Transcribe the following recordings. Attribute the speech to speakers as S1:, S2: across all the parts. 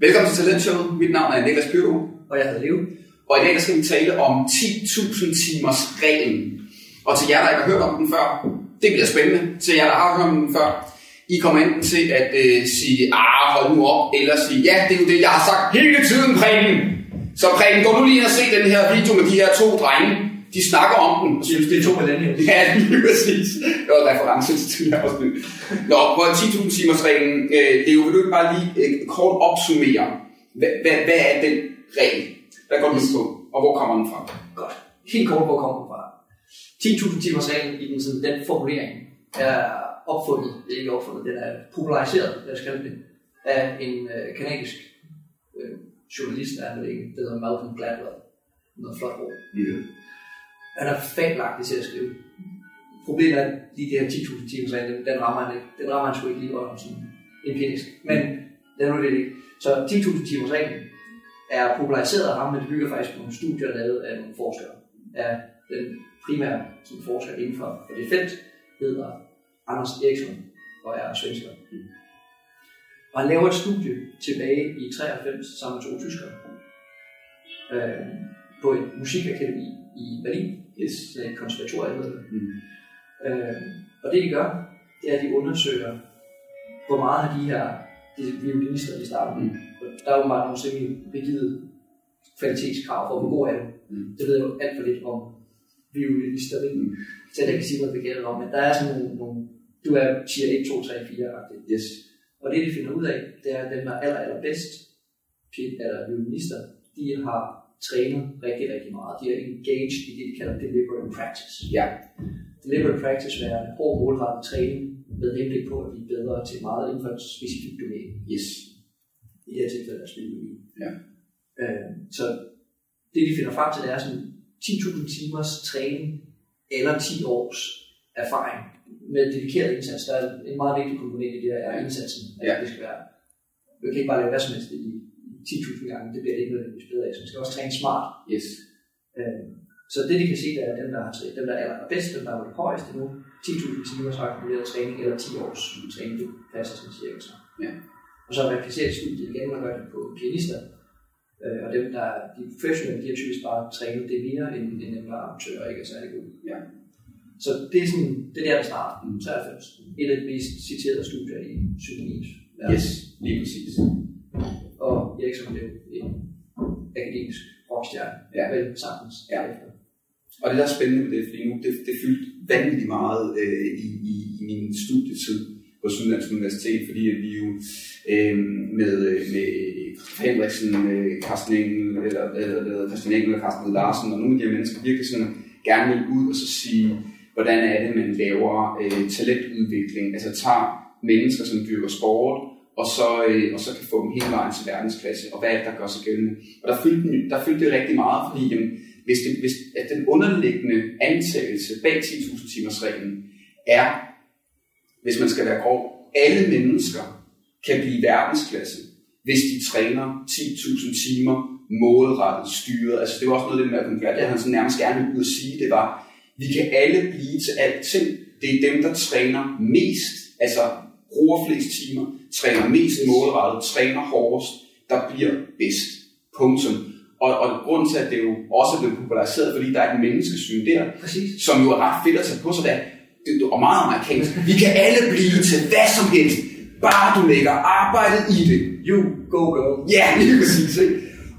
S1: Velkommen til Talentshowet. Mit navn er Niklas Pyrgo.
S2: Og jeg hedder Leo.
S1: Og i dag der skal vi tale om 10.000 timers reglen. Og til jer, der ikke har hørt om den før, det bliver spændende. Til jer, der har hørt om den før, I kommer enten til at øh, sige, ah, hold nu op, eller sige, ja, det er jo det, jeg har sagt hele tiden, Preben. Så Preben, gå nu lige ind og se den her video med de her to drenge. De snakker om den.
S2: Og synes, det er to millennials.
S1: Ja, lige præcis. Det var en reference til tidligere afsnit. Nå, på 10.000 timers reglen, øh, det er jo, vil du ikke bare lige øh, kort opsummere, hvad, hvad, hvad er den regel? Hvad går den på, og hvor kommer den fra?
S2: Godt. Helt kort, hvor kommer den fra? 10.000 timers reglen i den, sådan, den formulering er opfundet, det er ikke opfundet, den er populariseret, lad os kalde det, af en øh, kanadisk øh, journalist, der er det ikke, der hedder Malcolm Gladwell. Noget flot ord.
S1: Mm.
S2: Han er fabelagtig til at skrive. Problemet er, at de der 10.000 timers regel, den, den rammer han ikke. Den rammer han sgu ikke lige godt sådan empirisk. Men det er nu det ikke. Så 10.000 timers reglen er populariseret af ham, men det bygger faktisk på nogle studier lavet af nogle forskere. Af den primære som forsker inden for, for det felt hedder Anders Eriksson og er svensker. Og han laver et studie tilbage i 93 sammen med to tyskere øh, på et musikakademi i Berlin, et konservatorium hedder det.
S1: Mm.
S2: Øh, og det de gør, det er, at de undersøger, hvor meget af de her de violinister, de starter med.
S1: Mm.
S2: Og der er jo meget nogle semi-rigide kvalitetskrav for, hvor god er du.
S1: Mm.
S2: Det ved jeg jo alt for lidt om violinister?
S1: Mm.
S2: så jeg kan sige noget begavet om, men der er sådan nogle, nogle du er tier 1, 2, 3, 4 agtigt.
S1: Yes.
S2: Og det, de finder ud af, det er, at dem, der er aller, aller bedst, eller violinister, de har trænet rigtig, rigtig meget. De er engaged i det, de kalder deliberate practice.
S1: Ja.
S2: Deliberate practice er en hård målrettet træning med henblik på at blive bedre til meget inden for et specifikt domæne.
S1: Yes.
S2: I det her tilfælde er spillogi.
S1: Ja.
S2: Øh, så det, de finder frem til, det er sådan 10.000 timers træning eller 10 års erfaring med dedikeret indsats. Der er en meget vigtig komponent i det her, er indsatsen. Altså,
S1: Ja.
S2: det skal være, du kan ikke bare lave hvad som helst i 10.000 gange, det bliver det ikke nødvendigvis bedre af. Så man skal også træne smart.
S1: Yes.
S2: Øh, så det, de kan se, det er dem, der, har trænet, dem, der er allerbedst, dem, der er det højeste nu, 10.000 timers akkumuleret træning, eller 10 års træning, det passer sådan cirka så.
S1: Ja.
S2: Og så replicerer studiet igen, man gør det på pianister, øh, og dem, der er de professionelle, de har typisk bare trænet det mere, end, end dem, der er amatører og ikke er særlig gode.
S1: Ja.
S2: Så det er, sådan, det er der, der starter,
S1: Mm.
S2: 93. Et af de mest citerede studier i psykologis.
S1: Yes. Lige præcis.
S2: Og Eriksson blev en akademisk rockstjerne,
S1: Ja.
S2: vel sagtens
S1: Ja. Og det, der er spændende ved det, fordi nu, det, det fyldte vanvittigt meget øh, i, i, i min studietid på Sydlands Universitet, fordi at vi jo øh, med, øh, med Henriksen, øh, Carsten Engel, eller, eller, eller Christian Engel og Carsten Larsen, og nogle af de her mennesker virkelig sådan gerne vil ud og så sige, hvordan er det, man laver øh, talentudvikling, altså tager mennesker, som dyrker sport, og så, øh, og så kan få dem hele vejen til verdensklasse, og hvad er det, der gør sig gældende. Og der fyldte, den- der fyldte det rigtig meget, fordi jamen, hvis, det, hvis at den underliggende antagelse bag 10.000 timers reglen er, hvis man skal være grov, alle mennesker kan blive verdensklasse, hvis de træner 10.000 timer målrettet styret. Altså det var også noget af det med Malcolm Gladwell, han sådan nærmest gerne ville ud sige, det var, vi kan alle blive til alting. Det er dem, der træner mest, altså bruger flest timer, træner mest målrettet, træner hårdest, der bliver bedst. Punktum. Og, og grunden til, at det jo også er blevet populariseret, fordi der er et menneskesyn der,
S2: Præcis.
S1: som jo er ret fedt at tage på sig, der, det, og meget amerikansk. Vi kan alle blive til hvad som helst, bare du lægger arbejdet i det.
S2: You go girl.
S1: Ja, lige præcis. Ikke?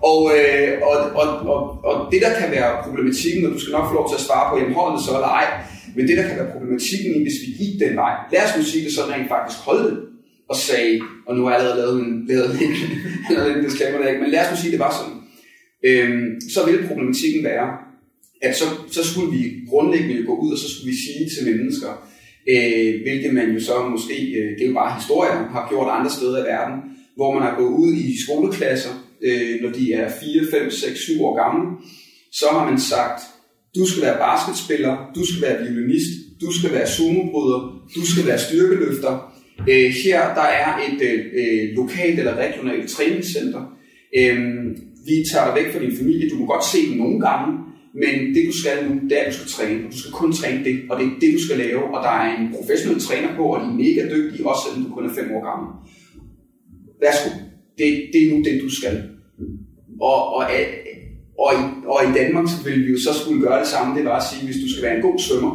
S1: Og, øh, og, og, og, og det, der kan være problematikken, og du skal nok få lov til at svare på, jamen holder det så eller ej, men det, der kan være problematikken i, hvis vi gik den vej, lad os nu sige det så rent faktisk holde det, og sagde, og nu har jeg allerede lavet en, lavet en, lavet en disclaimer der, men lad os nu sige, det var sådan, øhm, så ville problematikken være, at så, så skulle vi grundlæggende gå ud, og så skulle vi sige til mennesker, øh, hvilket man jo så måske, øh, det er jo bare historier, har gjort andre steder i verden, hvor man har gået ud i skoleklasser, øh, når de er 4, 5, 6, 7 år gamle, så har man sagt, du skal være basketspiller, du skal være violinist, du skal være sumobryder, du skal være styrkeløfter. Øh, her der er et øh, øh, lokalt eller regionalt træningscenter. Øh, vi tager dig væk fra din familie, du må godt se dem nogle gange, men det du skal nu, det er, at du skal træne, og du skal kun træne det, og det er det, du skal lave, og der er en professionel træner på, og de er mega dygtige, også selvom du kun er fem år gammel. Værsgo. det, det er nu det, du skal. Og, og, og, i, og i Danmark så ville vi jo så skulle gøre det samme. Det var at sige, hvis du skal være en god svømmer,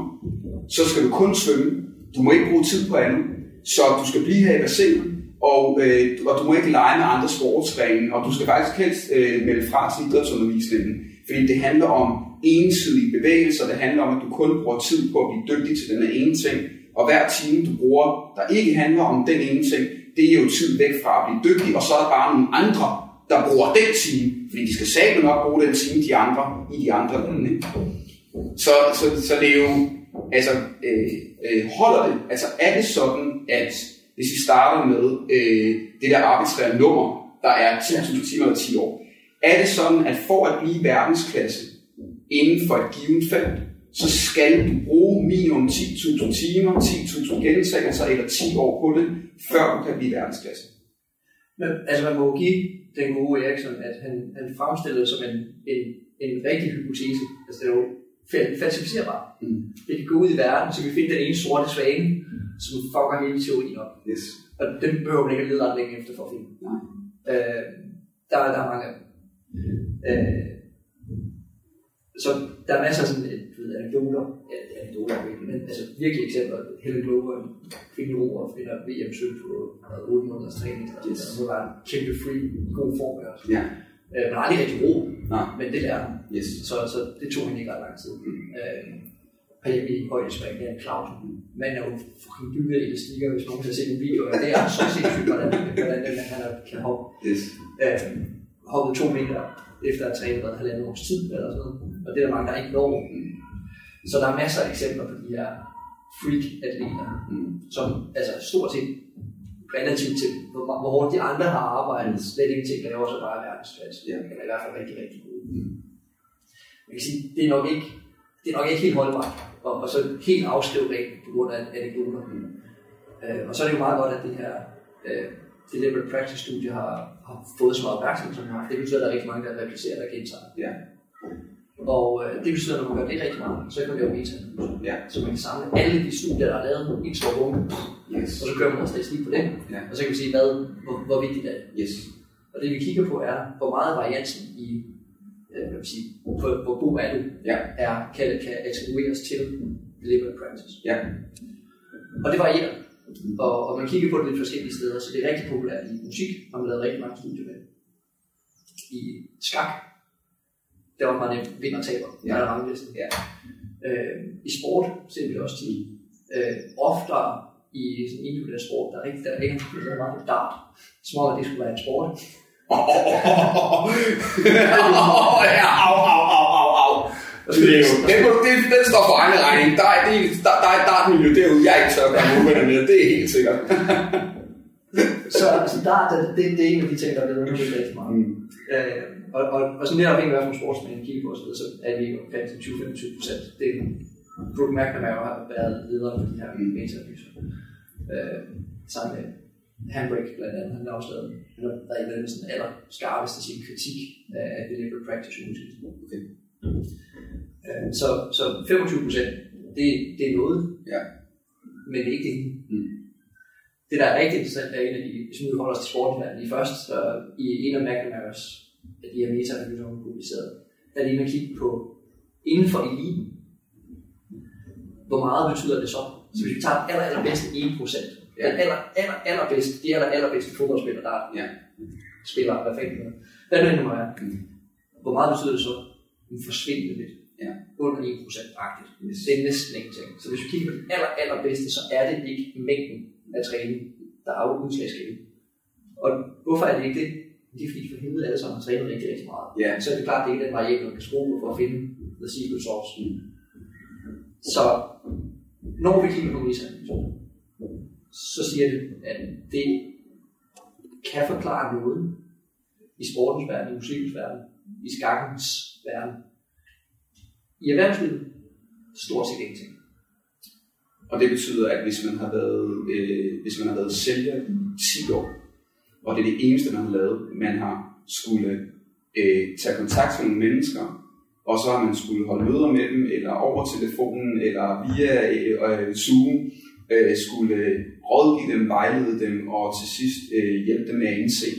S1: så skal du kun svømme. Du må ikke bruge tid på andet. Så du skal blive her i bassinet, og, øh, og du må ikke lege med andre sportsgrene, og du skal faktisk helst øh, melde fra til idrætsundervisningen, fordi det handler om ensidige bevægelser, det handler om, at du kun bruger tid på at blive dygtig til den ene ting, og hver time du bruger, der ikke handler om den ene ting, det er jo tid væk fra at blive dygtig, og så er der bare nogle andre, der bruger den time, fordi de skal sagen nok bruge den time, de andre i de andre lande. Så, så, så det er jo, altså, øh, øh, holder det, altså er det sådan, at hvis vi starter med øh, det der arbitrære nummer, der er 10.000 timer eller 10 år, er det sådan, at for at blive verdensklasse inden for et givet felt, så skal du bruge minimum 10.000 timer, 10.000 gentagelser eller 10 år på det, før du kan blive verdensklasse.
S2: Men altså man må give den gode Eriksson, at han, han fremstillede som en, en, en rigtig hypotese. Altså det er jo falsificerbart. Mm. Vi kan gå ud i verden, så vi finder den ene sorte svane, som fucker hele teorien op.
S1: Yes.
S2: Og den behøver man ikke at lede ret længe efter for at finde.
S1: Nej.
S2: Øh, der, der er mange af dem. Øh, så der er masser af sådan, du ved, anekdoter, ja, anekdoter er men altså virkelig eksempler. Helen Glover, en kvindelig roer, finder VM sølv på 8 måneders træning, og yes. hun var en kæmpe free, god form også.
S1: Ja.
S2: Øh, men aldrig rigtig ro,
S1: Nej.
S2: men det lærte hun.
S1: Yes.
S2: Så, så det tog hende ikke ret lang tid.
S1: Mm.
S2: Øh, herhjemme i højdespring, det er Clausen. Man er jo fucking bygget i stikker, hvis nogen har set en video. Det er så sindssygt, hvordan, hvordan den, han er, kan hoppe.
S1: Yes.
S2: Øh, hoppet to meter efter at have trænet været halvandet års tid eller sådan noget. Og det er der mange, der ikke når. Så der er masser af eksempler på de her freak-atleter,
S1: Mm.
S2: som altså stort set relativt til, hvor, hvor hårdt de andre har arbejdet, slet ingenting laver, så bare verdensklasse.
S1: Ja.
S2: Eller i hvert fald rigtig, rigtig gode.
S1: Mm.
S2: Man kan sige, det er nok ikke, det er nok ikke helt holdbart, og, og så helt afskrive reglen på grund af anekdoter.
S1: Mm.
S2: Øh, og så er det jo meget godt, at det her øh, deliberate practice studie har, har fået så meget opmærksomhed, som det har. Det betyder, at der er rigtig mange, der replicerer der gentager.
S1: Ja.
S2: Og øh, det betyder, at når man gør det rigtig meget, så kan man lave meta
S1: Ja.
S2: Så man kan samle alle de studier, der er lavet i en stor bunke,
S1: Yes.
S2: og så kører man noget statistik på det.
S1: Ja.
S2: Og så kan vi se, hvad, hvor, hvor vigtigt det er.
S1: Yes.
S2: Og det vi kigger på er, hvor meget variansen i, vil sige, hvor, hvor god er du,
S1: Ja.
S2: er, kan, kan attribueres til deliberate practice.
S1: Ja.
S2: Og det varierer. Og, og man kigger på det lidt forskellige steder, så det er rigtig populært i musik, har man lavet rigtig mange studier med. I skak, der var man vinder og taber,
S1: Ja.
S2: der er ranglisten.
S1: Ja.
S2: Øh, I sport ser vi også til, øh, oftere i sådan individuel sport, der er ikke, der er ikke der er meget på dart, som om det skulle være en sport.
S1: Ja, au, au, au, au, au. Det er jo, den, det, den står for egen regning. Der er, det, der, der er et dartmiljø derude, jeg ikke tør at være modvinder med. Det er helt sikkert.
S2: Så altså, dart, det, det, det er en af de ting, der er blevet undersøgt rigtig meget.
S1: Mm.
S2: Øh, og, og, og sådan afhængig af, hvad for sportsmænd kigger på osv., så er vi omkring til 20-25 procent. Det er Brooke McNamara har været leder for de her
S1: Mm.
S2: meta-analyser. Øh, sammen med Handbrake blandt andet. Han har også lavet, han har været af den sådan aller skarpeste sin kritik af deliberate practice music.
S1: Okay.
S2: Øh, så, så 25 procent, det, det er noget,
S1: Ja.
S2: men det er ikke det.
S1: Mm.
S2: Det, der er rigtig interessant, er en af de, hvis vi holder os til sporten her, lige først, så i en af McNamara's, af de her meta-analyser, hun har publiceret, der er lige med at kigge på, inden for eliten, hvor meget betyder det så? Så hvis vi tager den aller, allerbedste 1 procent,
S1: Ja.
S2: den aller, aller, allerbedste, de aller, allerbedste fodboldspillere, der
S1: Ja.
S2: spiller, hvad fanden det er. hvad det nu er,
S1: Mm.
S2: hvor meget betyder det så? Den forsvinder lidt.
S1: Ja.
S2: Under 1 procent agtigt.
S1: Yes.
S2: Det er næsten ingenting. Så hvis vi kigger på den aller, allerbedste, så er det ikke mængden af træning, der er udslagsgivende. Og hvorfor er det ikke det? Det er fordi for helvede alle sammen har trænet rigtig, rigtig meget.
S1: Ja.
S2: Så er det klart, at det ikke er den variabel, man kan skrue på for at finde the secret sauce. Så når vi kigger på meta så siger det, at det kan forklare noget i sportens verden, i musikens verden, i skakkens verden. I erhvervslivet, stort set ingenting.
S1: Og det betyder, at hvis man har været, øh, hvis man har været sælger i 10 år, og det er det eneste, man har lavet, man har skulle øh, tage kontakt med nogle mennesker, og så har man skulle holde møder med dem, eller over telefonen, eller via øh, øh, Zoom, øh, skulle rådgive dem, vejlede dem, og til sidst øh, hjælpe dem med at indse,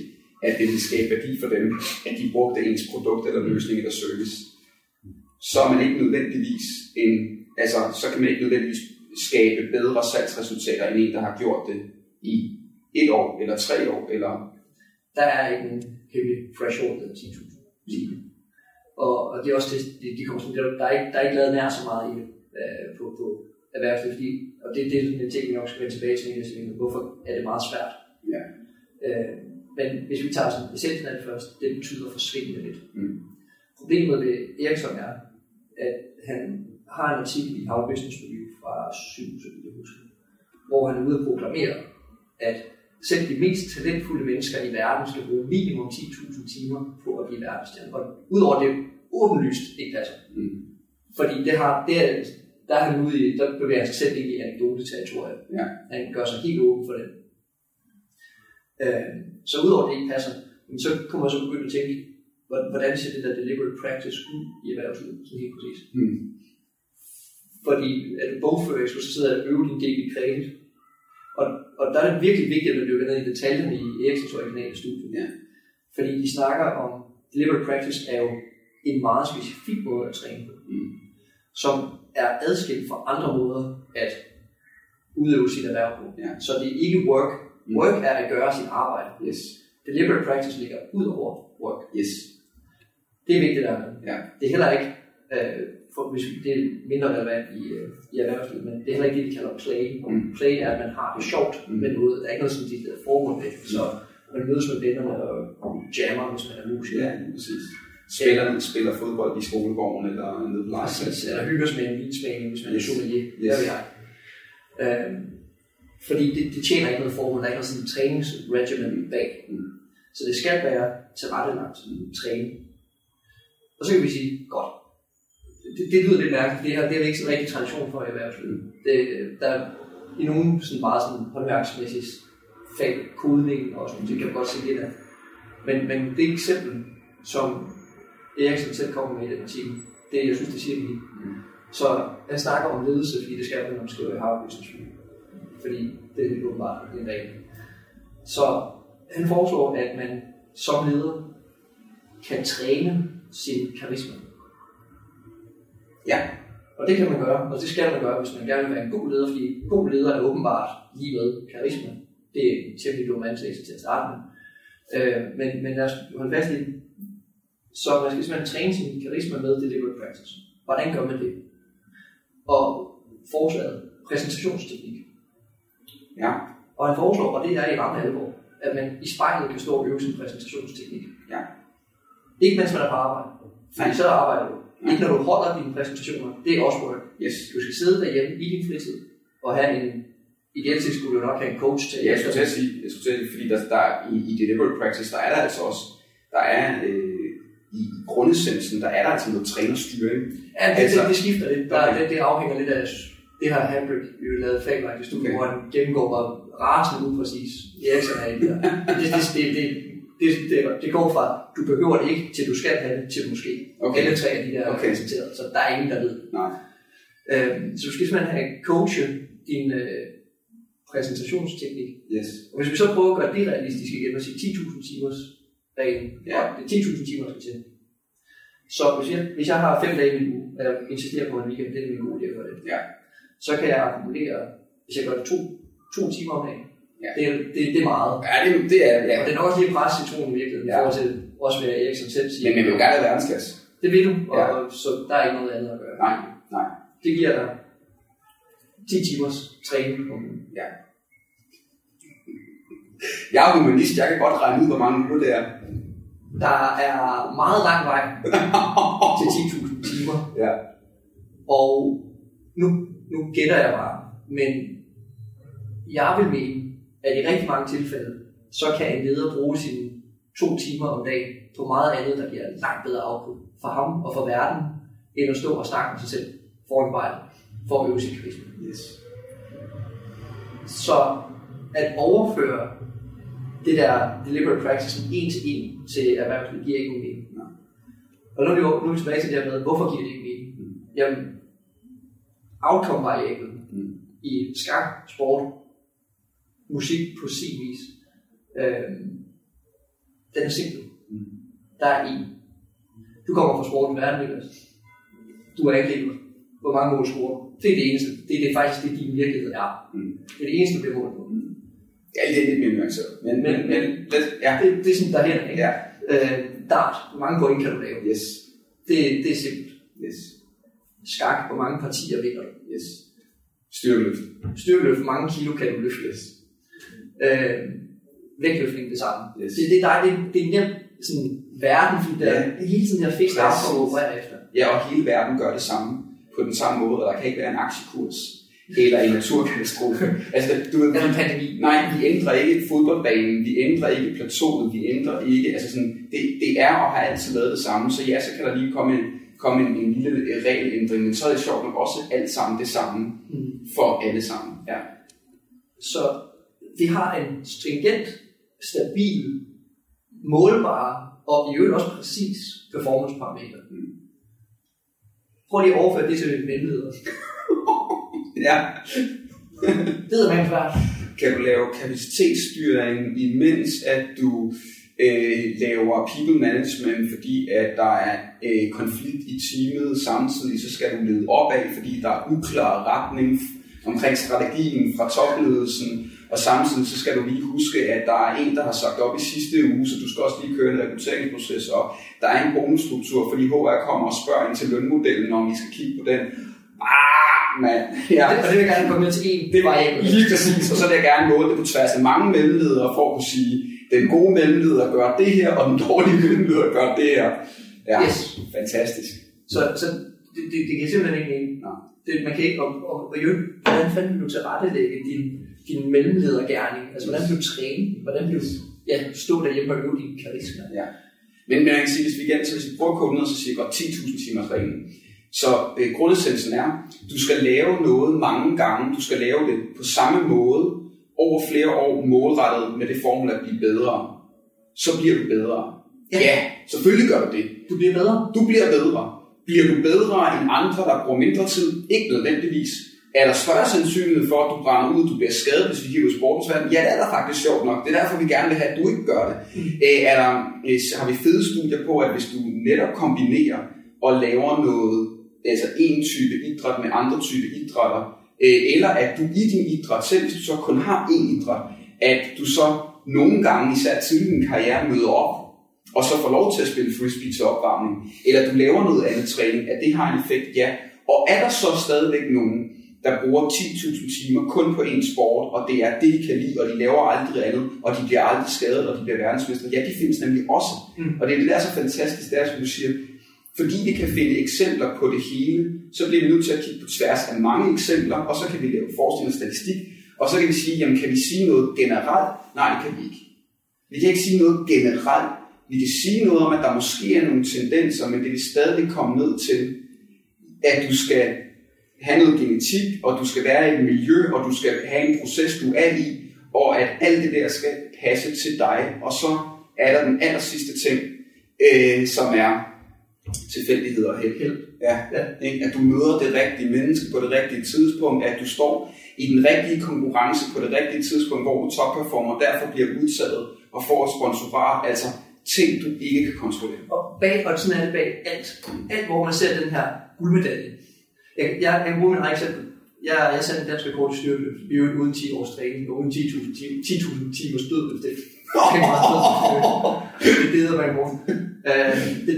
S1: at det ville skabe værdi for dem, at de brugte ens produkt eller løsning eller service, så er man ikke nødvendigvis en, altså, så kan man ikke nødvendigvis skabe bedre salgsresultater end en, der har gjort det i et år, eller tre år, eller...
S2: Der er ikke en hemmelig threshold af 10.000 timer. Og, og det er også det, de, de kommer sådan, der, er ikke, der er ikke lavet nær så meget i det øh, på, på erhvervslivet, fordi, og det, det er sådan en ting, vi nok skal vende tilbage til, til hvorfor er det meget svært.
S1: Ja.
S2: Øh, men hvis vi tager sådan essensen af det først, det betyder forsvinde lidt.
S1: Mm.
S2: Problemet ved Ericsson er, at han har en artikel i How Business Review fra 7, så jeg husker, hvor han er ude og proklamere, at selv de mest talentfulde mennesker i verden skal bruge minimum 10.000 timer på at blive verdensstjerne. Og udover det åbenlyst ikke passer.
S1: Mm.
S2: Fordi det har, det er, der er han ude i, der bevæger han sig selv ikke i anekdote-territoriet.
S1: Ja.
S2: Han gør sig helt åben for det. Øh, så udover det ikke passer, så kommer man så begynde at tænke, hvordan ser det der deliberate practice ud i erhvervslivet, sådan helt præcis.
S1: Mm.
S2: Fordi at du bogfører så sidder og øver din del i kredit. Og, og der er det virkelig vigtigt, at man dykker ned i detaljerne i Ericssons originale studie.
S1: Ja.
S2: Fordi de snakker om, deliberate practice er jo en meget specifik måde at træne på,
S1: Mm.
S2: som er adskilt fra andre måder at udøve sit erhverv på.
S1: Ja.
S2: Så det er ikke work.
S1: Mm.
S2: Work er at gøre sit arbejde.
S1: Yes.
S2: Deliberate practice ligger ud over work.
S1: Yes.
S2: Det er vigtigt at
S1: Ja.
S2: Det er heller ikke, øh, for, hvis vi, det er mindre relevant i, øh, i erhvervslivet, men det er heller ikke det, vi kalder play.
S1: Mm.
S2: Play er, at man har det sjovt
S1: Mm.
S2: med noget. Der er ikke noget sådan, de der formål med. Så man mødes med vennerne og jammer, hvis man er musiker.
S1: Ja, præcis. Spiller, spiller fodbold i skolegården eller nede på legepladsen.
S2: eller hygger sig med en vinsmagning, hvis man er
S1: Yes.
S2: sommelier.
S1: Yes.
S2: Der vil jeg. Øhm, fordi det, det tjener ikke noget formål, der er ikke noget sådan træningsregimen bag.
S1: Mm.
S2: Så det skal være tilrettelagt træning. Og så kan vi sige, godt. Det, det lyder lidt mærkeligt, det her det er der ikke sådan en rigtig tradition for i erhvervslivet. Det, der er i nogle sådan meget sådan håndværksmæssige fag, kodning og sådan, det kan godt se lidt af. Men, men det eksempel, som Eriksen selv kommer med i den artikel, det jeg synes, det siger lige.
S1: Mm.
S2: Så han snakker om ledelse, fordi det skal man, når man skriver i Harvard Business Review. Fordi det er åbenbart en regel. Så han foreslår, at man som leder kan træne sin karisma.
S1: Ja.
S2: Og det kan man gøre, og det skal man gøre, hvis man gerne vil være en god leder, fordi god leder er åbenbart lige med karisma. Det er en temmelig dum antagelse til at starte med. Øh, men, men lad os holde fast i. Så man skal simpelthen træne sin karisma med deliberate practice. Hvordan gør man det? Og forslaget, præsentationsteknik.
S1: Ja.
S2: Og han foreslår, og det er i ramme alvor, at man i spejlet kan stå og øve sin præsentationsteknik.
S1: Ja.
S2: Ikke mens man er på arbejde. Fordi
S1: Nej.
S2: så arbejder du. Ikke når du holder dine præsentationer. Det er også work.
S1: Yes.
S2: Du skal sidde derhjemme i din fritid og have en Ideelt set skulle du nok have en coach til
S1: Ja, jeg skulle til at sige, jeg skulle til at sige fordi der, der i, i deliberate practice, der er der altså også, der er øh, i grundessensen, der er der altså noget trænerstyring.
S2: Ja, det,
S1: Altså-
S2: det, det skifter lidt. Der,
S1: Okay.
S2: det, det afhænger lidt af det her Hambrick, har lavet fabelagtigt studie,
S1: Okay.
S2: hvor han gennemgår bare rasende upræcis Eriksen er i det, det, det, det, det, det, det, går fra, du behøver det ikke, til du skal have det, til måske.
S1: Okay.
S2: Alle tre af de der er
S1: Okay.
S2: præsenteret, så der er ingen, der ved.
S1: Nej.
S2: Øhm, så du skal simpelthen have coache din øh, præsentationsteknik.
S1: Yes.
S2: Og hvis vi så prøver at gøre det realistisk igen og sige 10.000 timers dagen,
S1: Ja.
S2: ja. det er 10.000 timer, skal til. Så hvis jeg, hvis jeg har fem dage i min uge, og jeg insisterer på en weekend, det er en god idé at gøre det,
S1: Ja.
S2: så kan jeg akkumulere, hvis jeg gør det to, to timer om dagen,
S1: Ja.
S2: det, er, det, det er meget.
S1: Ja, det, det er, ja.
S2: Og det er nok også lige presset citronen i virkeligheden,
S1: Ja.
S2: i forhold til også hvad Eriksen selv siger.
S1: Men man vil jo gerne have verdensklasse.
S2: Det vil du, og,
S1: Ja.
S2: så der er ikke noget andet at gøre.
S1: Nej, nej.
S2: Det giver dig 10 timers træning om ugen.
S1: Jeg er humanist, jeg kan godt regne ud, hvor mange uger det er.
S2: Der er meget lang vej til 10.000 timer.
S1: Ja.
S2: Og nu, nu gætter jeg bare, men jeg vil mene, at i rigtig mange tilfælde, så kan en leder bruge sine to timer om dagen på meget andet, der giver langt bedre output for ham og for verden, end at stå og snakke med sig selv foran spejlet for at øve sin karisma.
S1: Yes.
S2: Så at overføre det der deliberate practice en til en til erhvervslivet giver ikke nogen mening.
S1: Nej.
S2: Og nu er, vi, nu er vi tilbage til det her med, hvorfor giver det ikke mening? Jamen, outcome-variablen
S1: Mm.
S2: i skak, sport, musik på sin vis, øh, Den er simpel.
S1: Mm.
S2: Der er en. Du kommer fra sporten verden, Niklas. Du er angriber. Hvor mange mål scorer? Det er det eneste. Det er det, faktisk det, din virkelighed er.
S1: Mm.
S2: Det er det eneste, du bliver målt på.
S1: Ja, det er lidt mere nuanceret. Men,
S2: men,
S1: Men- men, ja,
S2: Det, det er sådan derhen af.
S1: ja,
S2: Øh, dart. Hvor mange point kan du lave?
S1: yes,
S2: Det, det er simpelt.
S1: yes,
S2: Skak. Hvor mange partier vinder du?
S1: yes. Styrkeløft.
S2: Styrkeløft. Hvor mange kilo kan du løfte? Øh, vægtløftning det samme.
S1: Yes.
S2: Det, det, er dig, det, det er nemt sådan verden, fordi der
S1: Ja.
S2: er hele tiden der op og operere efter.
S1: Ja, og hele verden gør det samme på den samme måde, og der kan ikke være en aktiekurs eller en naturkatastrofe. altså, du ved,
S2: Eller en pandemi.
S1: Nej, vi ændrer ikke fodboldbanen, vi ændrer ikke plateauet, vi ændrer ikke, altså sådan, det, det er og har altid været det samme, så ja, så kan der lige komme en, komme en, en lille regelændring, men så er det sjovt nok også alt sammen det samme
S2: Mm.
S1: for alle sammen. Ja.
S2: Så vi har en stringent, stabil, målbar og i øvrigt også præcis performance-parameter.
S1: Mm.
S2: Prøv lige at overføre det til venteleder.
S1: Ja.
S2: Det er man svært.
S1: Kan du lave kapacitetsstyring, imens at du øh, laver people management, fordi at der er øh, konflikt i teamet, samtidig så skal du lede opad, fordi der er uklar retning omkring strategien fra topledelsen, og samtidig så skal du lige huske, at der er en, der har sagt op i sidste uge, så du skal også lige køre en rekrutteringsproces op. Der er en bonusstruktur, fordi HR kommer og spørger ind til lønmodellen, om vi skal kigge på den. Ah, mand. Ja.
S2: Og det vil jeg gerne komme med til en
S1: Det var
S2: variabel.
S1: lige præcis, og så vil jeg gerne måle det på tværs af mange mellemledere for at kunne sige, den gode mellemleder gør det her, og den dårlige mellemleder gør det her. Ja,
S2: Yes.
S1: fantastisk.
S2: Så, så det, det, det kan simpelthen ikke mening.
S1: Nej.
S2: Det, man kan ikke, og, og, og jo, hvordan fanden vil du tilrettelægge din, din mellemledergærning? Altså, hvordan vil du træne? Hvordan vil du ja, stå derhjemme og øve din karisma?
S1: Ja. Men, men jeg kan sige, hvis vi igen så hvis vi prøver at koge ned, så siger jeg godt 10.000 timers reglen. Så øh, grundessensen er, du skal lave noget mange gange, du skal lave det på samme måde, over flere år målrettet med det formål at blive bedre. Så bliver du bedre.
S2: Ja.
S1: ja selvfølgelig gør du det.
S2: Du bliver bedre.
S1: Du bliver bedre. Bliver du bedre end andre, der bruger mindre tid? Ikke nødvendigvis. Er der større sandsynlighed for, at du brænder ud, du bliver skadet, hvis vi kigger på sportens verden? Ja, det er der faktisk sjovt nok. Det er derfor, vi gerne vil have, at du ikke gør det. Mm. Æ, er der, øh, har vi fede studier på, at hvis du netop kombinerer og laver noget, altså en type idræt med andre type idrætter, øh, eller at du i din idræt, selv hvis du så kun har én idræt, at du så nogle gange, især tidlig i din karriere, møder op og så får lov til at spille frisbee til opvarmning, eller du laver noget andet træning, at det har en effekt, ja. Og er der så stadigvæk nogen, der bruger 10.000 timer kun på en sport, og det er det, de kan lide, og de laver aldrig andet, og de bliver aldrig skadet, og de bliver verdensmester. Ja, de findes nemlig også.
S2: Mm.
S1: Og det er det, der er så fantastisk, det er, som du siger, fordi vi kan finde eksempler på det hele, så bliver vi nødt til at kigge på tværs af mange eksempler, og så kan vi lave forskning og statistik, og så kan vi sige, jamen kan vi sige noget generelt? Nej, det kan vi ikke. Vi kan ikke sige noget generelt. Vi kan sige noget om, at der måske er nogle tendenser, men det vil stadig komme ned til, at du skal have noget genetik, og du skal være i et miljø, og du skal have en proces, du er i, og at alt det der skal passe til dig. Og så er der den aller sidste ting, øh, som er tilfældighed og held.
S2: Held.
S1: Ja, ja. Ikke? At du møder det rigtige menneske på det rigtige tidspunkt, at du står i den rigtige konkurrence på det rigtige tidspunkt, hvor du topperformer, og derfor bliver udtaget og får et sponsorat, altså ting, du ikke kan kontrollere.
S2: Og bag, sådan er det bag alt. Alt, hvor man ser den her guldmedalje. Jeg, jeg, jeg kan bruge min eget eksempel. Jeg, jeg satte en dansk rekord i styrkeløft. Vi øvede uden 10 års træning, og uden 10.000 timer, 10.000 timers dødløft. Det er meget dødløft. Det beder mig i morgen. Uh, det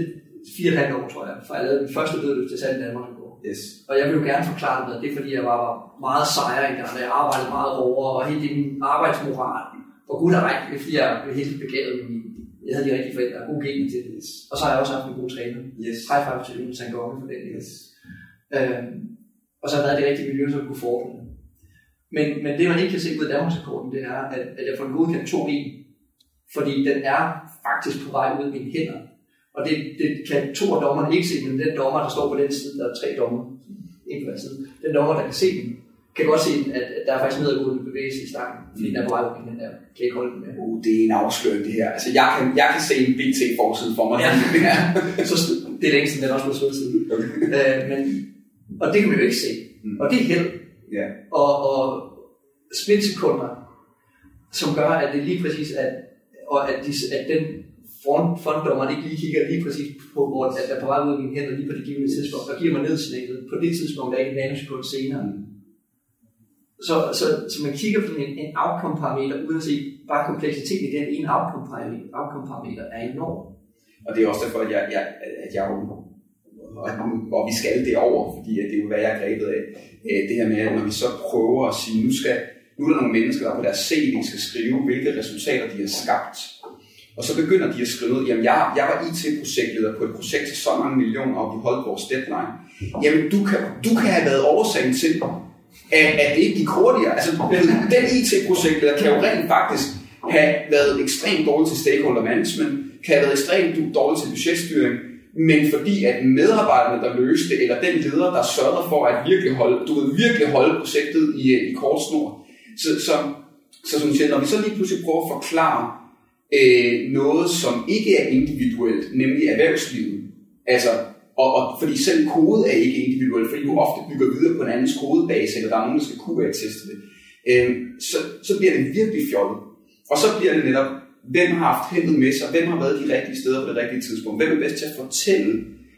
S2: fire og et halvt år, tror jeg, for jeg lavede den første dødløft, jeg satte i Danmark rekord.
S1: Yes.
S2: Og jeg vil jo gerne forklare det det er fordi, jeg var meget sejere i gang, og jeg arbejdede meget hårdere, og helt i min arbejdsmoral. Og gud det er fordi, jeg er helt begavet. med min- Jeg havde de rigtige forældre, gode gener til det. Og så har jeg også haft en god træner.
S1: Yes.
S2: High five til Jonas Sangomme for det.
S1: Yes.
S2: Øhm, og så har jeg været i det rigtige miljø, som kunne fordre det. Men, men det, man ikke kan se ud af Danmarksrekorden, det er, at, at jeg får en godkendt 2 en Fordi den er faktisk på vej ud af mine hænder. Og det, det kan to af dommerne ikke se, men den dommer, der står på den side, der er tre dommer, en på hver side. Den dommer, der kan se den, kan godt se, at, at der er faktisk nedadgående bevægelse i stangen, fordi den er på vej ud mine hænder. Kan ikke holde den med.
S1: Uh, det er en afsløring, det her. Altså, jeg kan, jeg kan se en BT-forside for mig.
S2: Ja.
S1: ja.
S2: Så det er længe siden, den også blevet slået siden.
S1: Okay.
S2: Øh, men, og det kan man jo ikke se.
S1: Mm.
S2: Og det er held.
S1: Ja.
S2: Og, og splitsekunder, som gør, at det lige præcis er, og at, de, at den frontdommeren ikke lige kigger lige præcis på, hvor at der er på vej ud af mine hænder lige på det givende tidspunkt, og giver mig nedslægget på det tidspunkt, der er ikke en naноsekund senere. Så, så, så man kigger på en, en outcome parameter, uden at se bare kompleksiteten i den ene outcome parameter, outcome parameter er enorm.
S1: Og det er også derfor, at jeg, jeg, at jeg og, og vi skal det over, fordi at det er jo, hvad jeg er grebet af. Øh, det her med, at når vi så prøver at sige, nu skal nu er der nogle mennesker, der på deres CV skal skrive, hvilke resultater de har skabt. Og så begynder de at skrive, jamen jeg, jeg var IT-projektleder på et projekt til så mange millioner, og vi holdt vores deadline. Jamen du kan, du kan have været årsagen til, at, at det ikke gik hurtigere. Altså den IT-projektleder kan jo rent faktisk have været ekstremt dårlig til stakeholder management, kan have været ekstremt dårlig til budgetstyring, men fordi at medarbejderne, der løste, eller den leder, der sørgede for at virkelig holde, du ved, virkelig holde projektet i, i kort snor, så, så, så som siger, når vi så lige pludselig prøver at forklare øh, noget, som ikke er individuelt, nemlig erhvervslivet, altså, og, og fordi selv kode er ikke individuelt, fordi du ofte bygger videre på en andens kodebase, eller der er nogen, der skal kunne teste det, øh, så, så bliver det virkelig fjollet. Og så bliver det netop, hvem har haft hendet med sig, hvem har været de rigtige steder på det rigtige tidspunkt, hvem er bedst til at fortælle,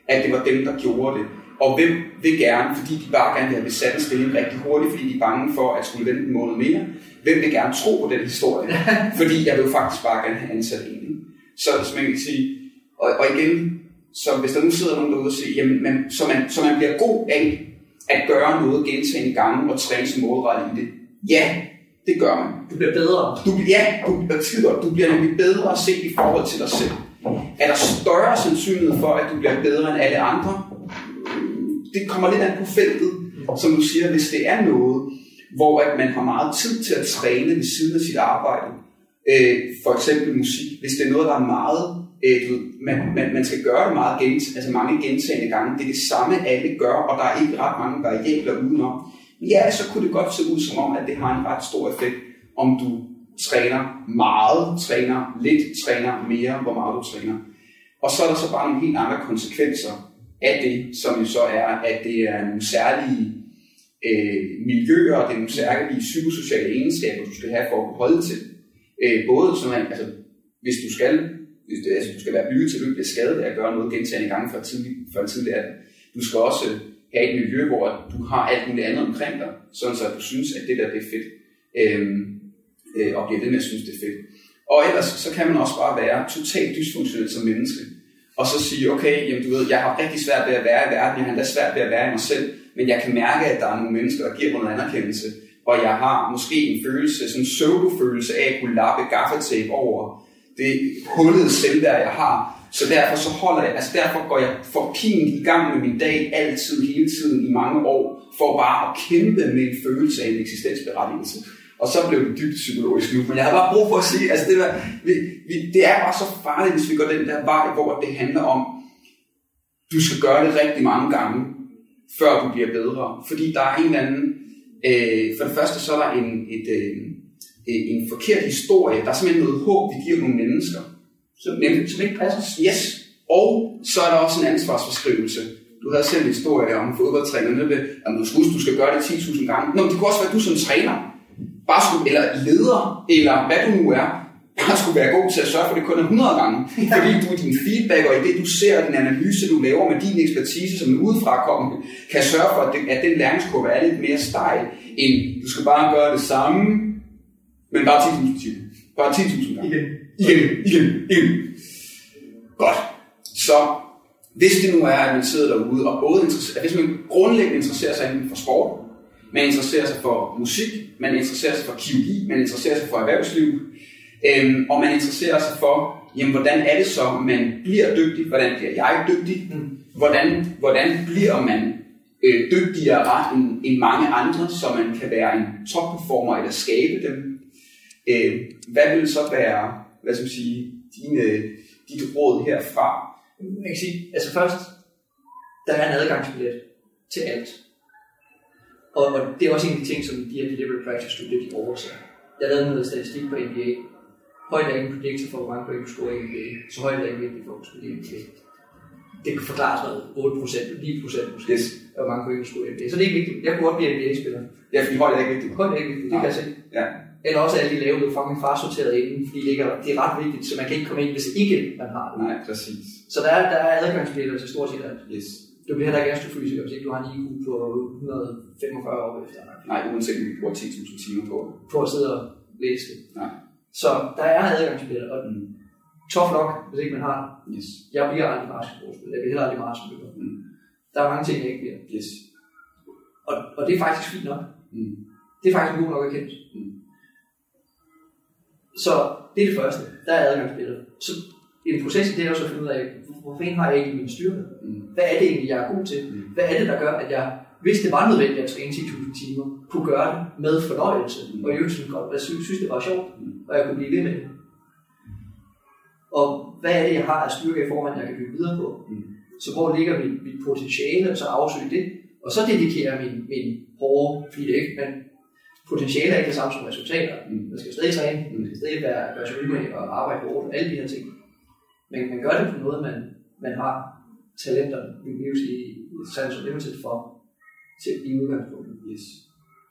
S1: at det var dem, der gjorde det, og hvem vil gerne, fordi de bare gerne vil have besat en stilling rigtig hurtigt, fordi de er bange for at skulle vente en måned mere. Hvem vil gerne tro på den historie? fordi jeg vil faktisk bare gerne have ansat en. Så, så man kan sige, og, og igen, så hvis der nu sidder nogen derude og siger, jamen, man, så, man, så man bliver god af at gøre noget gentagende gange og træne sig målrettet i det. Ja, det gør man.
S2: Du bliver bedre.
S1: Du, ja, du, du bliver nemlig bedre at se i forhold til dig selv. Er der større sandsynlighed for, at du bliver bedre end alle andre? det kommer lidt an på feltet, som du siger, hvis det er noget, hvor at man har meget tid til at træne ved siden af sit arbejde, øh, for eksempel musik, hvis det er noget, der er meget, øh, du, man, man, man skal gøre det meget gent, altså mange gentagende gange, det er det samme, alle gør, og der er ikke ret mange variabler udenom, ja, så kunne det godt se ud som om, at det har en ret stor effekt, om du træner meget, træner lidt, træner mere, hvor meget du træner. Og så er der så bare nogle helt andre konsekvenser af det, som jo så er, at det er nogle særlige øh, miljøer, og det er nogle særlige psykosociale egenskaber, du skal have for at holde til. Øh, både sådan, altså, hvis du skal, hvis det, altså, du skal være bygget til, at du bliver skadet af at gøre noget gentagende gange for, tidlig, for en tidlig alder. Du skal også øh, have et miljø, hvor du har alt muligt andet omkring dig, sådan så du synes, at det der det er fedt, øh, øh, og bliver det med at synes, det er fedt. Og ellers så kan man også bare være totalt dysfunktionel som menneske og så sige, okay, jamen, du ved, jeg har rigtig svært ved at være i verden, jeg har endda svært ved at være i mig selv, men jeg kan mærke, at der er nogle mennesker, der giver mig noget anerkendelse, og jeg har måske en følelse, sådan en pseudo-følelse af at kunne lappe gaffetape over det hullede selvværd, jeg har. Så derfor så holder jeg, altså derfor går jeg for pint i gang med min dag altid, hele tiden i mange år, for bare at kæmpe med en følelse af en eksistensberettigelse. Og så blev det dybt psykologisk nu, men jeg har bare brug for at sige, altså det, der, vi, vi, det er bare så farligt, hvis vi går den der vej, hvor det handler om, du skal gøre det rigtig mange gange, før du bliver bedre. Fordi der er en eller anden, øh, for det første så er der en, et, øh, en forkert historie, der er simpelthen noget håb, vi giver nogle mennesker,
S2: som, nemlig, som ikke passer.
S1: Yes, og så er der også en ansvarsforskrivelse. Du havde selv en historie om fodboldtrænerne, at du skal, du skal gøre det 10.000 gange. Nå, men det kunne også være, at du som træner bare skulle, eller leder, eller hvad du nu er, bare skulle være god til at sørge for, det kun er 100 gange. Fordi du din feedback og i det, du ser, din analyse, du laver med din ekspertise, som er udefra kommende, kan sørge for, at, det, at den læringskurve er lidt mere stejl, end du skal bare gøre det samme, men bare 10.000 timer. Bare 10.000 gange.
S2: Igen.
S1: Igen, igen, igen. Godt. Så hvis det nu er, at man sidder derude og både interesserer, hvis man grundlæggende interesserer sig inden for sport, man interesserer sig for musik, man interesserer sig for kirurgi, man interesserer sig for erhvervsliv, øhm, og man interesserer sig for, jamen, hvordan er det så, man bliver dygtig, hvordan bliver jeg dygtig, mm. hvordan, hvordan bliver man øh, dygtigere end, end mange andre, så man kan være en topperformer eller skabe dem. Øh, hvad vil så være, hvad skal man sige, dine, dit råd herfra?
S2: Man kan sige, altså først, der er en adgangsbillet til alt. Og, og det er også en af de ting, som de her delivery practice studier, de overser. Jeg lavede noget statistik på NBA. Højt er ikke en predictor for, hvor mange point du scorer i NBA. Så højt er ikke vigtigt du spille i NBA. Det kan forklares noget 8 procent, 9 procent måske, yes. hvor mange point du scorer i NBA. Så det er ikke vigtigt. Jeg kunne godt blive NBA-spiller.
S1: Ja, fordi højt er ikke vigtigt.
S2: Højt er ikke vigtigt, det kan jeg se.
S1: Ja.
S2: Eller også er alle de lave blevet fucking farsorteret inden, fordi det, ikke er, det er ret vigtigt, så man kan ikke komme ind, hvis ikke man har det.
S1: Nej, præcis.
S2: Så der er, der er adgangsbilletter til stort set alt.
S1: Yes.
S2: Du bliver heller ikke astrofysiker, hvis ikke du har en IQ på 145 år efter.
S1: Nej, uanset om vi bruger 10.000 timer på.
S2: På at sidde og læse det.
S1: Nej.
S2: Så der er adgangsbilletter, og
S1: Mm.
S2: tough luck, hvis ikke man har.
S1: Yes.
S2: Jeg bliver aldrig basketballspiller. Jeg bliver heller aldrig maratonløber.
S1: Mm.
S2: Der er mange ting, jeg ikke bliver.
S1: Yes.
S2: Og, og det er faktisk fint nok.
S1: Mm.
S2: Det er faktisk god nok erkendelse.
S1: Mm.
S2: Så det er det første. Der er adgangsbilletter. Så en proces i det er også at finde ud af, hvor- fanden har jeg egentlig mine styrker?
S1: Mm.
S2: Hvad er det egentlig, jeg er god til?
S1: Mm.
S2: Hvad er det, der gør, at jeg, hvis det var nødvendigt at træne 10.000 timer, kunne gøre det med fornøjelse,
S1: Mm.
S2: og i øvrigt godt, jeg synes, synes, det var sjovt,
S1: Mm.
S2: og jeg kunne blive ved med det. Og hvad er det, jeg har af styrke i forvejen, jeg kan bygge videre på?
S1: Mm.
S2: Så hvor ligger mit, mit potentiale, og så afsøge det, og så dedikere min, min hårde, fordi det ikke, men potentiale er ikke det samme som resultater.
S1: Mm.
S2: Man skal stadig træne, man skal stadig være, være og arbejde hårdt, og alle de her ting. Men man gør det på noget, man, man har talenter, vi vil jo sige, sans og limited for, til i udgangspunktet.
S1: Yes.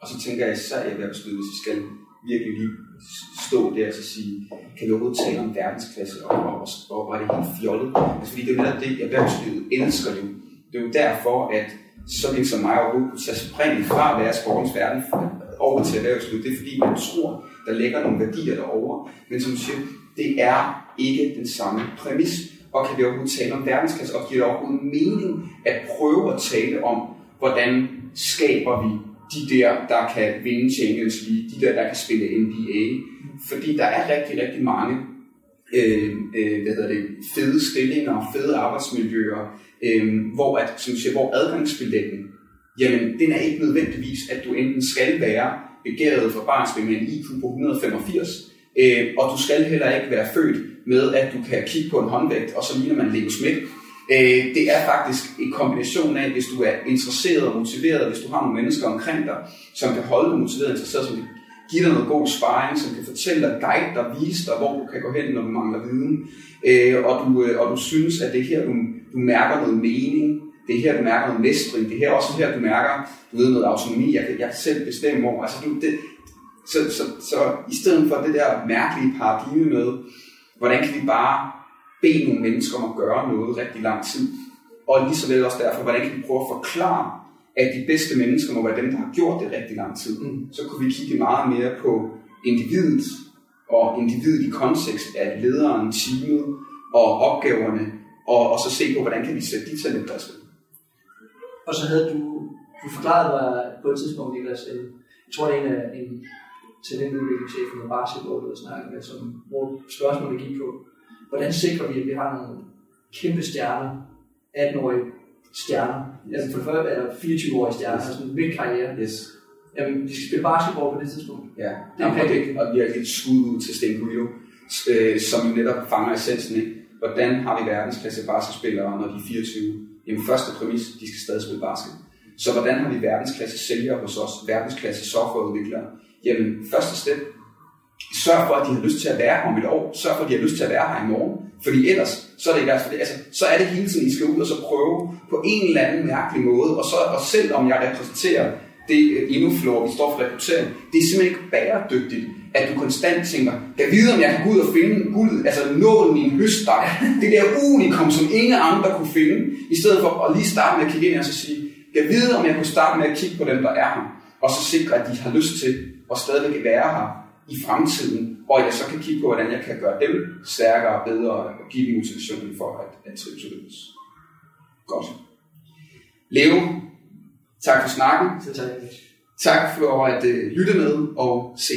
S1: Og så tænker jeg især i erhvervslivet, hvis I skal virkelig lige stå der og så sige, kan vi overhovedet tale om verdensklasse, og, og, og, var det helt fjollet? Altså, fordi det er jo netop det, erhvervslivet elsker jo. Det er jo derfor, at så en som mig overhovedet kunne tage springet fra at være sportens verden over til erhvervslivet. Det er fordi, man tror, der ligger nogle værdier derovre. Men som du siger, det er ikke den samme præmis. Og kan vi overhovedet tale om verdensklasse, og giver det overhovedet mening at prøve at tale om, hvordan skaber vi de der, der kan vinde Champions League, de der, der kan spille NBA. Fordi der er rigtig, rigtig mange øh, øh, hvad hedder det, fede stillinger, fede arbejdsmiljøer, øh, hvor, at, som siger, hvor adgangsbilletten, jamen den er ikke nødvendigvis, at du enten skal være begæret for barnsben med en IQ på 185, øh, og du skal heller ikke være født med, at du kan kigge på en håndvægt, og så ligner man Leo Schmidt. Øh, det er faktisk en kombination af, hvis du er interesseret og motiveret, hvis du har nogle mennesker omkring dig, som kan holde dig motiveret og interesseret, som kan give dig noget god sparring, som kan fortælle dig, guide dig, vise dig, hvor du kan gå hen, når du mangler viden, øh, og, du, øh, og du synes, at det er her, du, du mærker noget mening, det er her, du mærker noget mestring, det er her også her, du mærker du ved, noget autonomi, jeg kan, jeg kan selv bestemme over. Altså, du, det, så, så, så i stedet for det der mærkelige paradigme med, hvordan kan vi bare bede nogle mennesker om at gøre noget rigtig lang tid, og lige så vel også derfor, hvordan kan vi prøve at forklare, at de bedste mennesker må være dem, der har gjort det rigtig lang tid.
S2: Mm.
S1: Så kunne vi kigge meget mere på individet, og individet i kontekst af lederen, teamet og opgaverne, og, og så se på, hvordan kan vi sætte de talenter spil.
S2: Og så havde du, du forklaret mig på et tidspunkt, Niklas, jeg tror det er en af en talentudviklingschef med basketball, der snakker med, som, hvor spørgsmålet gik på, hvordan sikrer vi, at vi har nogle kæmpe stjerner, 18-årige stjerner, altså for første, eller 24-årige stjerner, altså en karriere.
S1: Yes.
S2: Jamen, de skal spille basketball på det tidspunkt.
S1: Ja,
S2: Det er
S1: og, det, og vi har et skud ud til Sten Gullo, øh, som jo netop fanger essensen i, hvordan har vi verdensklasse basketspillere, når de er 24? Jamen første præmis, de skal stadig spille basket. Så hvordan har vi verdensklasse sælgere hos os, verdensklasse softwareudviklere? Jamen første step, sørg for, at de har lyst til at være her om et år. Sørg for, at de har lyst til at være her i morgen. Fordi ellers, så er det i hvert fald, altså, så er det hele tiden, I skal ud og så prøve på en eller anden mærkelig måde. Og, så, og selv om jeg repræsenterer det endnu vi står for rekruttering, det er simpelthen ikke bæredygtigt, at du konstant tænker, kan jeg vide, om jeg kan gå ud og finde guld, altså nålen i en høststak, det der unikum, som ingen andre kunne finde, i stedet for at lige starte med at kigge ind og så sige, kan jeg vide, om jeg kunne starte med at kigge på dem, der er her, og så sikre, at de har lyst til at stadigvæk være her i fremtiden, og jeg så kan kigge på, hvordan jeg kan gøre dem stærkere og bedre, og give dem motivationen for at, at trives og lykkes. Godt. Leo, tak for snakken.
S2: Så det.
S1: Tak for at uh, lytte med og se.